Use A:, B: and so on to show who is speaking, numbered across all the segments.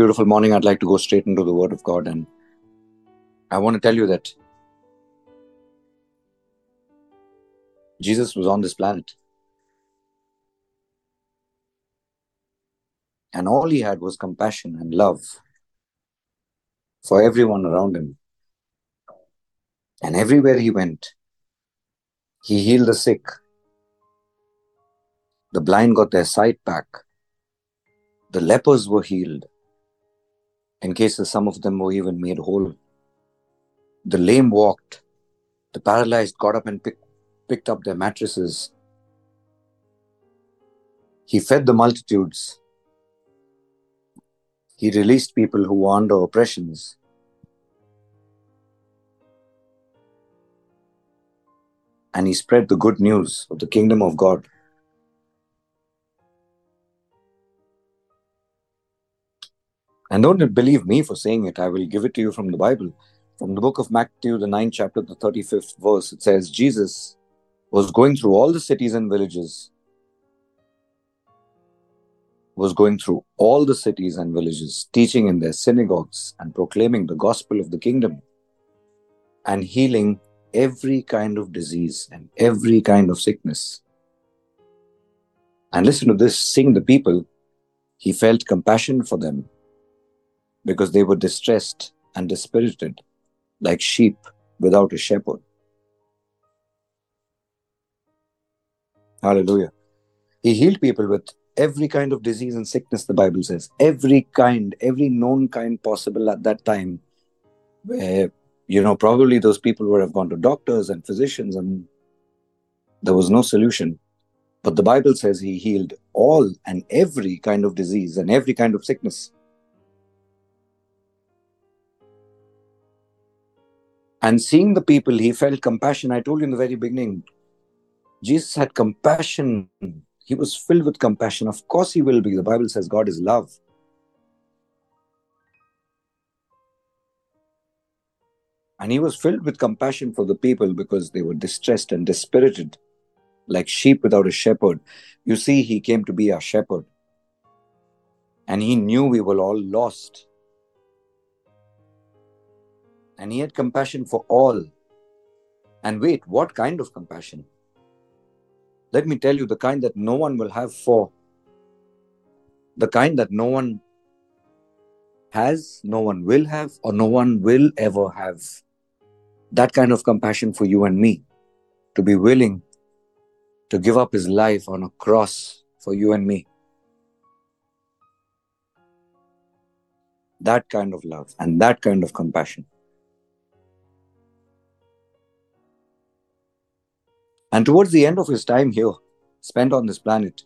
A: Beautiful morning, I'd like to go straight into the Word of God, and I want to tell you that Jesus was on this planet, and all he had was compassion and love for everyone around him. And everywhere he went, he healed the sick. The blind got their sight back. The lepers were healed. In cases, some of them were even made whole. The lame walked. The paralyzed got up and pick, picked up their mattresses. He fed the multitudes. He released people who were under oppressions. And he spread the good news of the kingdom of God. And don't believe me for saying it, I will give it to you from the Bible. From the book of Matthew, the 9th chapter, the 35th verse, it says, Jesus was going through all the cities and villages, was going through all the cities and villages, teaching in their synagogues and proclaiming the gospel of the kingdom and healing every kind of disease and every kind of sickness. And listen to this seeing the people, he felt compassion for them because they were distressed and dispirited, like sheep without a shepherd. Hallelujah. He healed people with every kind of disease and sickness, the Bible says. Every kind, every known kind possible at that time. You know, probably those people would have gone to doctors and physicians and there was no solution. But the Bible says he healed all and every kind of disease and every kind of sickness. And seeing the people, he felt compassion. I told you in the very beginning, Jesus had compassion. He was filled with compassion. Of course, he will be. The Bible says God is love. And he was filled with compassion for the people because they were distressed and dispirited, like sheep without a shepherd. You see, he came to be our shepherd. And he knew we were all lost and he had compassion for all. And wait, what kind of compassion? Let me tell you the kind that no one will have for, the kind that no one has, no one will have, or no one will ever have. That kind of compassion for you and me, to be willing to give up his life on a cross for you and me. That kind of love and that kind of compassion. And towards the end of his time here, spent on this planet,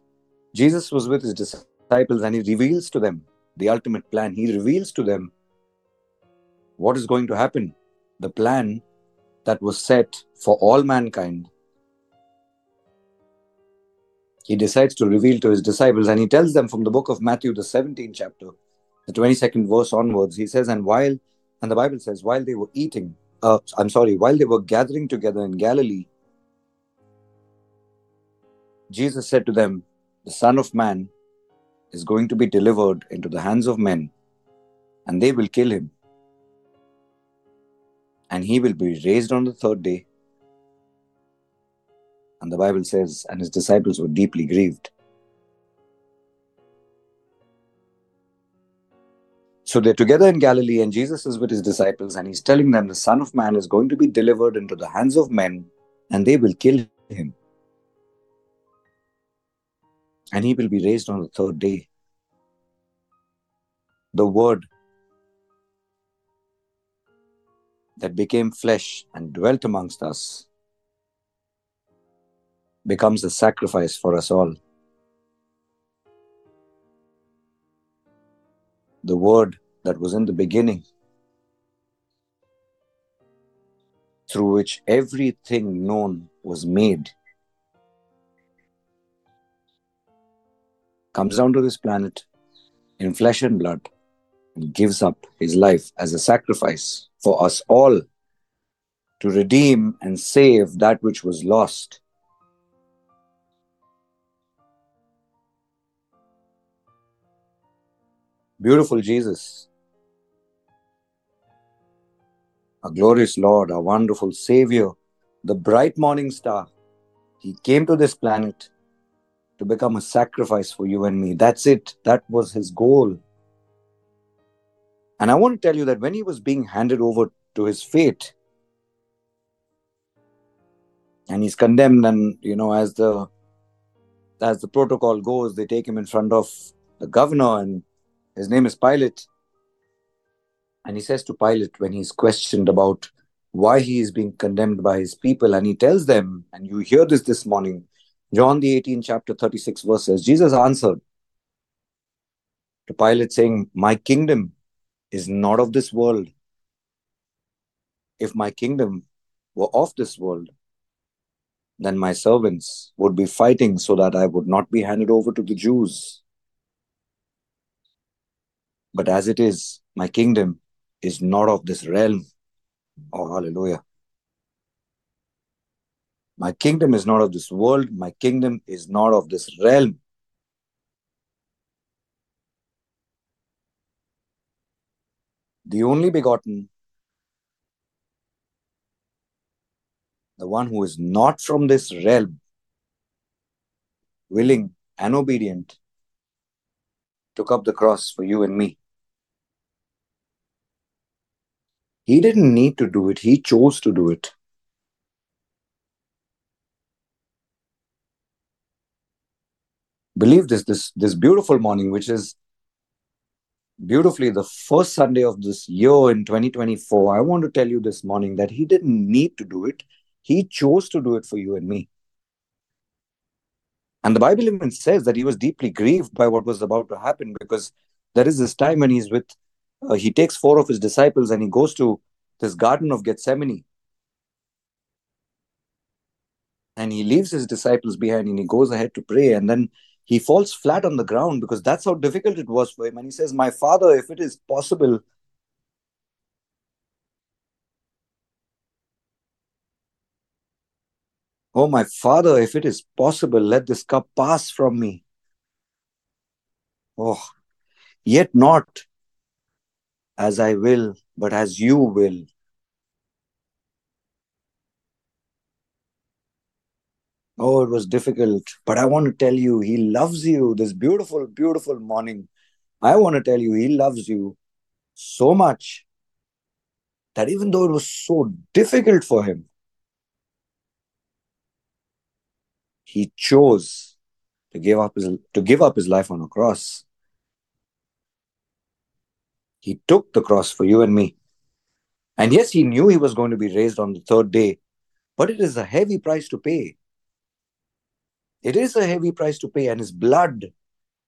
A: Jesus was with his disciples and he reveals to them the ultimate plan. He reveals to them what is going to happen, the plan that was set for all mankind. He decides to reveal to his disciples and he tells them from the book of Matthew, the 17th chapter, the 22nd verse onwards, he says, And while, and the Bible says, while they were eating, uh, I'm sorry, while they were gathering together in Galilee, Jesus said to them, The Son of Man is going to be delivered into the hands of men, and they will kill him. And he will be raised on the third day. And the Bible says, and his disciples were deeply grieved. So they're together in Galilee, and Jesus is with his disciples, and he's telling them the Son of Man is going to be delivered into the hands of men, and they will kill him and he will be raised on the third day. The Word that became flesh and dwelt amongst us becomes a sacrifice for us all. The Word that was in the beginning, through which everything known was made comes down to this planet in flesh and blood and gives up his life as a sacrifice for us all to redeem and save that which was lost. Beautiful Jesus, our glorious Lord, our wonderful Savior, the bright morning star. He came to this planet to become a sacrifice for you and me. That's it. That was his goal. And I want to tell you that when he was being handed over to his fate, and he's condemned, and you know, as the as the protocol goes, they take him in front of the governor, and his name is Pilate. And he says to Pilate when he's questioned about why he is being condemned by his people, and he tells them, and you hear this this morning, John the 18th chapter 36 verses, Jesus answered to Pilate saying, My kingdom is not of this world. If my kingdom were of this world, then my servants would be fighting so that I would not be handed over to the Jews. But as it is, my kingdom is not of this realm. Oh, hallelujah. My kingdom is not of this world. My kingdom is not of this realm. The only begotten, the one who is not from this realm, willing and obedient, took up the cross for you and me. He didn't need to do it, he chose to do it. Believe this, this, this beautiful morning, which is beautifully the first Sunday of this year in 2024. I want to tell you this morning that he didn't need to do it, he chose to do it for you and me. And the Bible even says that he was deeply grieved by what was about to happen because there is this time when he's with uh, he takes four of his disciples and he goes to this garden of Gethsemane. And he leaves his disciples behind and he goes ahead to pray. And then he falls flat on the ground because that's how difficult it was for him. And he says, My father, if it is possible, Oh, my father, if it is possible, let this cup pass from me. Oh, yet not as I will, but as you will. Oh, it was difficult, but I want to tell you, He loves you this beautiful, beautiful morning. I want to tell you, He loves you so much that even though it was so difficult for Him, He chose to give up his, to give up his life on a cross. He took the cross for you and me. And yes, he knew he was going to be raised on the third day, but it is a heavy price to pay. It is a heavy price to pay, and his blood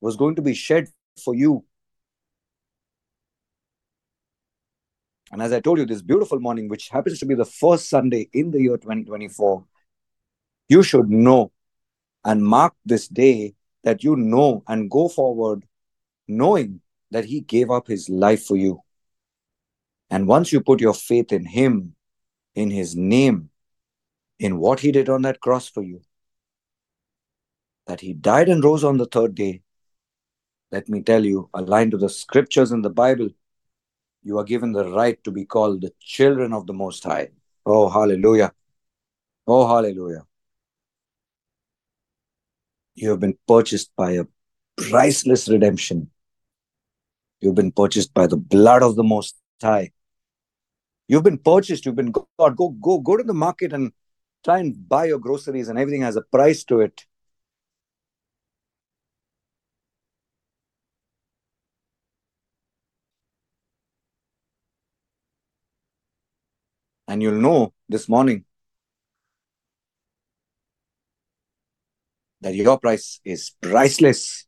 A: was going to be shed for you. And as I told you, this beautiful morning, which happens to be the first Sunday in the year 2024, you should know and mark this day that you know and go forward knowing that he gave up his life for you. And once you put your faith in him, in his name, in what he did on that cross for you, that he died and rose on the third day, let me tell you, aligned to the scriptures in the Bible, you are given the right to be called the children of the Most High. Oh, hallelujah. Oh, hallelujah. You have been purchased by a priceless redemption You've been purchased by the blood of the Most High. You've been purchased. You've been God. Go go go to the market and try and buy your groceries, and everything has a price to it. And you'll know this morning that your price is priceless.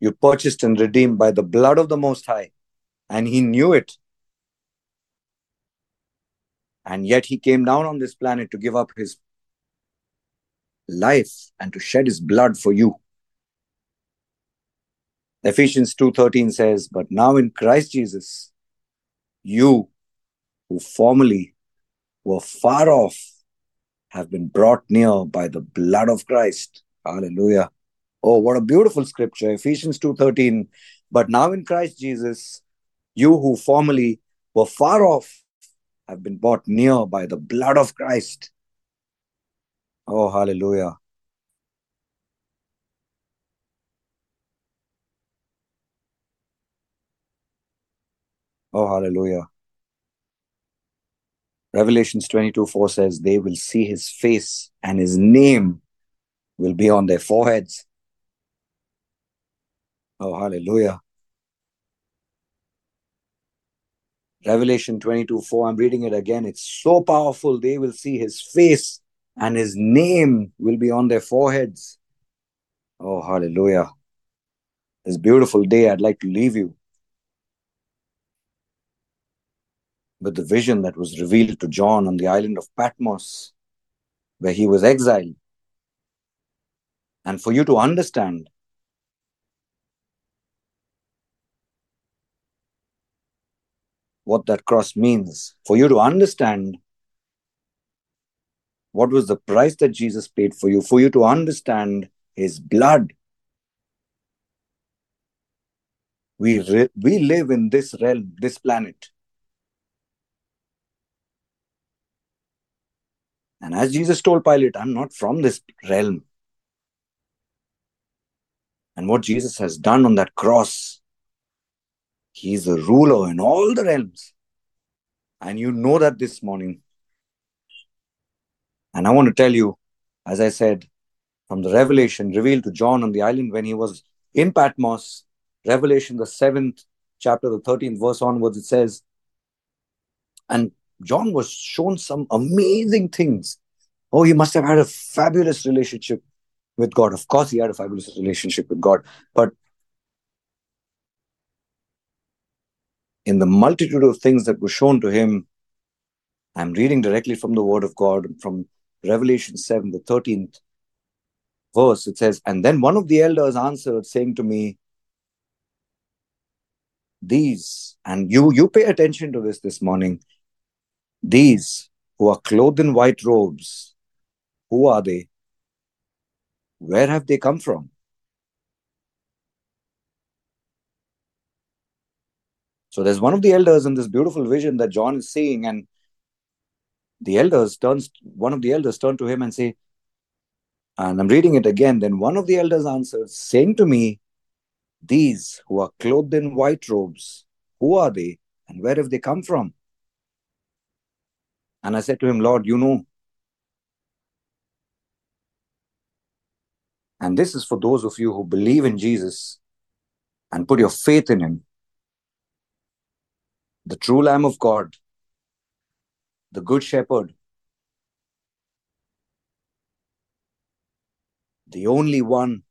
A: You purchased and redeemed by the blood of the Most High. And he knew it. And yet he came down on this planet to give up his life and to shed his blood for you. Ephesians 2:13 says, "But now in Christ Jesus, you who formerly were far off have been brought near by the blood of Christ." Hallelujah. Oh, what a beautiful scripture. Ephesians 2:13. But now in Christ Jesus, you who formerly were far off have been brought near by the blood of Christ. Oh, hallelujah. Oh, hallelujah. Revelations 22 4 says, They will see his face and his name will be on their foreheads. Oh, hallelujah. Revelation 22 4, I'm reading it again. It's so powerful. They will see his face and his name will be on their foreheads. Oh, hallelujah. This beautiful day, I'd like to leave you with the vision that was revealed to John on the island of Patmos, where he was exiled. And for you to understand what that cross means, for you to understand what was the price that Jesus paid for you, for you to understand his blood. We, re- we live in this realm, this planet. And as Jesus told Pilate, I'm not from this realm. And what Jesus has done on that cross, He is a ruler in all the realms. And you know that this morning. And I want to tell you, as I said, from the revelation revealed to John on the island when he was in Patmos, Revelation, the seventh chapter, the 13th verse onwards, it says, and John was shown some amazing things. Oh, he must have had a fabulous relationship with God. Of course, he had a fabulous relationship with God. But in the multitude of things that were shown to him, I'm reading directly from the Word of God, from Revelation 7, the 13th verse. It says, And then one of the elders answered, saying to me, These, and you, you pay attention to this this morning, these who are clothed in white robes, who are they? Where have they come from? So there's one of the elders in this beautiful vision that John is seeing, and the elders turns one of the elders turn to him and say, and I'm reading it again. Then one of the elders answered, saying to me, These who are clothed in white robes, who are they, and where have they come from? And I said to him, Lord, you know. And this is for those of you who believe in Jesus and put your faith in him, the true Lamb of God, the Good Shepherd, the only one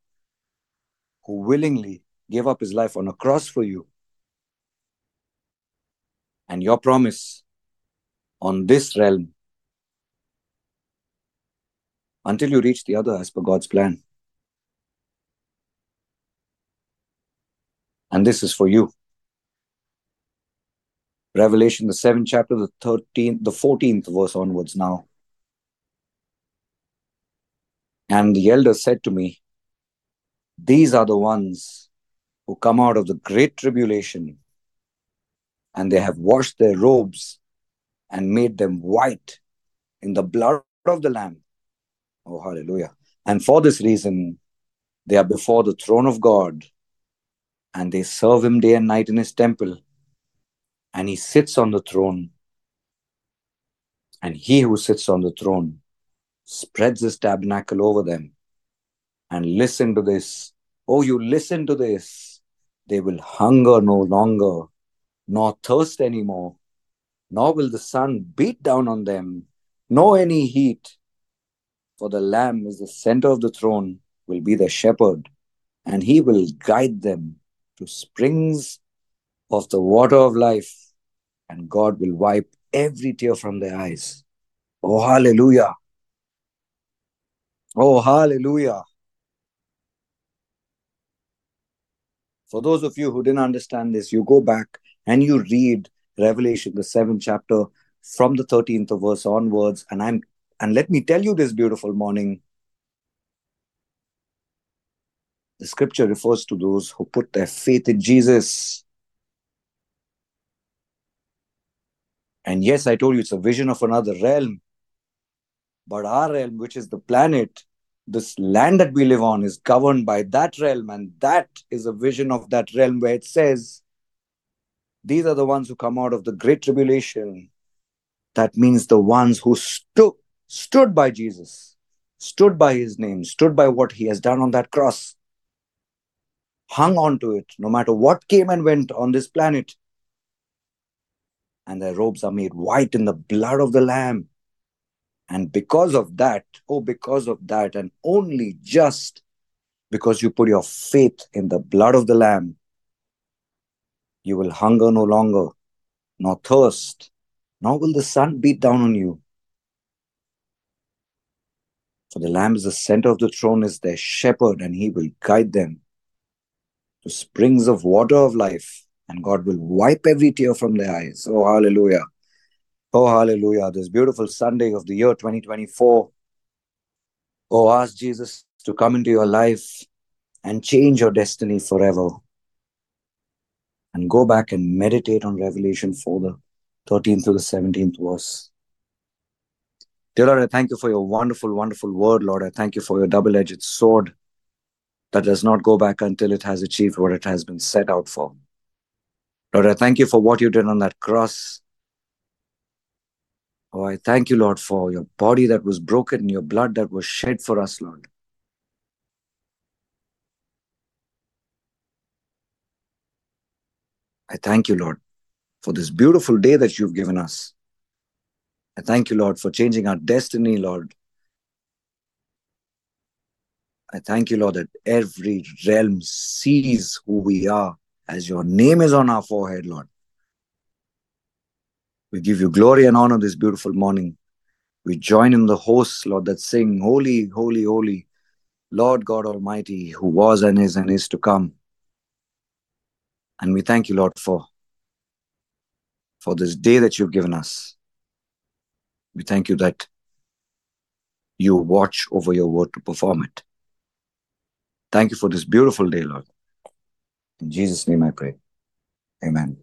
A: who willingly gave up his life on a cross for you. And your promise on this realm until you reach the other as per God's plan. And this is for you. Revelation, the seventh chapter, the 13th, the 14th verse onwards now. And the elder said to me, These are the ones who come out of the great tribulation, and they have washed their robes and made them white in the blood of the Lamb. Oh, hallelujah. And for this reason, they are before the throne of God and they serve him day and night in his temple. And he sits on the throne. And he who sits on the throne spreads his tabernacle over them. And listen to this. Oh, you listen to this. They will hunger no longer, nor thirst anymore, nor will the sun beat down on them, nor any heat. For the Lamb is the center of the throne, will be the shepherd, and he will guide them to springs of the water of life, and God will wipe every tear from their eyes. Oh, hallelujah! Oh, hallelujah! For those of you who didn't understand this, you go back and you read Revelation, the seventh chapter, from the 13th verse onwards. And I'm and let me tell you this beautiful morning. The scripture refers to those who put their faith in Jesus. And yes, I told you it's a vision of another realm. But our realm, which is the planet, this land that we live on, is governed by that realm. And that is a vision of that realm where it says, These are the ones who come out of the great tribulation. That means the ones who stood, stood by Jesus, stood by his name, stood by what he has done on that cross, hung on to it, no matter what came and went on this planet. And their robes are made white in the blood of the Lamb. And because of that, oh, because of that, and only just because you put your faith in the blood of the Lamb, you will hunger no longer, nor thirst, nor will the sun beat down on you. For the Lamb is the center of the throne, is their shepherd, and he will guide them to springs of water of life, and God will wipe every tear from their eyes. Oh, hallelujah. Oh, hallelujah. This beautiful Sunday of the year 2024. Oh, ask Jesus to come into your life and change your destiny forever. And go back and meditate on Revelation 4, the 13th to the 17th verse. Dear Lord, I thank you for your wonderful, wonderful word, Lord. I thank you for your double edged sword that does not go back until it has achieved what it has been set out for. Lord, I thank you for what you did on that cross Oh, I thank you, Lord, for your body that was broken, your blood that was shed for us, Lord. I thank you, Lord, for this beautiful day that you've given us. I thank you, Lord, for changing our destiny, Lord. I thank you, Lord, that every realm sees who we are as your name is on our forehead, Lord. We give you glory and honor this beautiful morning. We join in the hosts, Lord, that sing, Holy, Holy, Holy, Lord God Almighty, who was and is and is to come. And we thank you, Lord, for, for this day that you've given us. We thank you that you watch over your word to perform it. Thank you for this beautiful day, Lord. In Jesus' name I pray. Amen.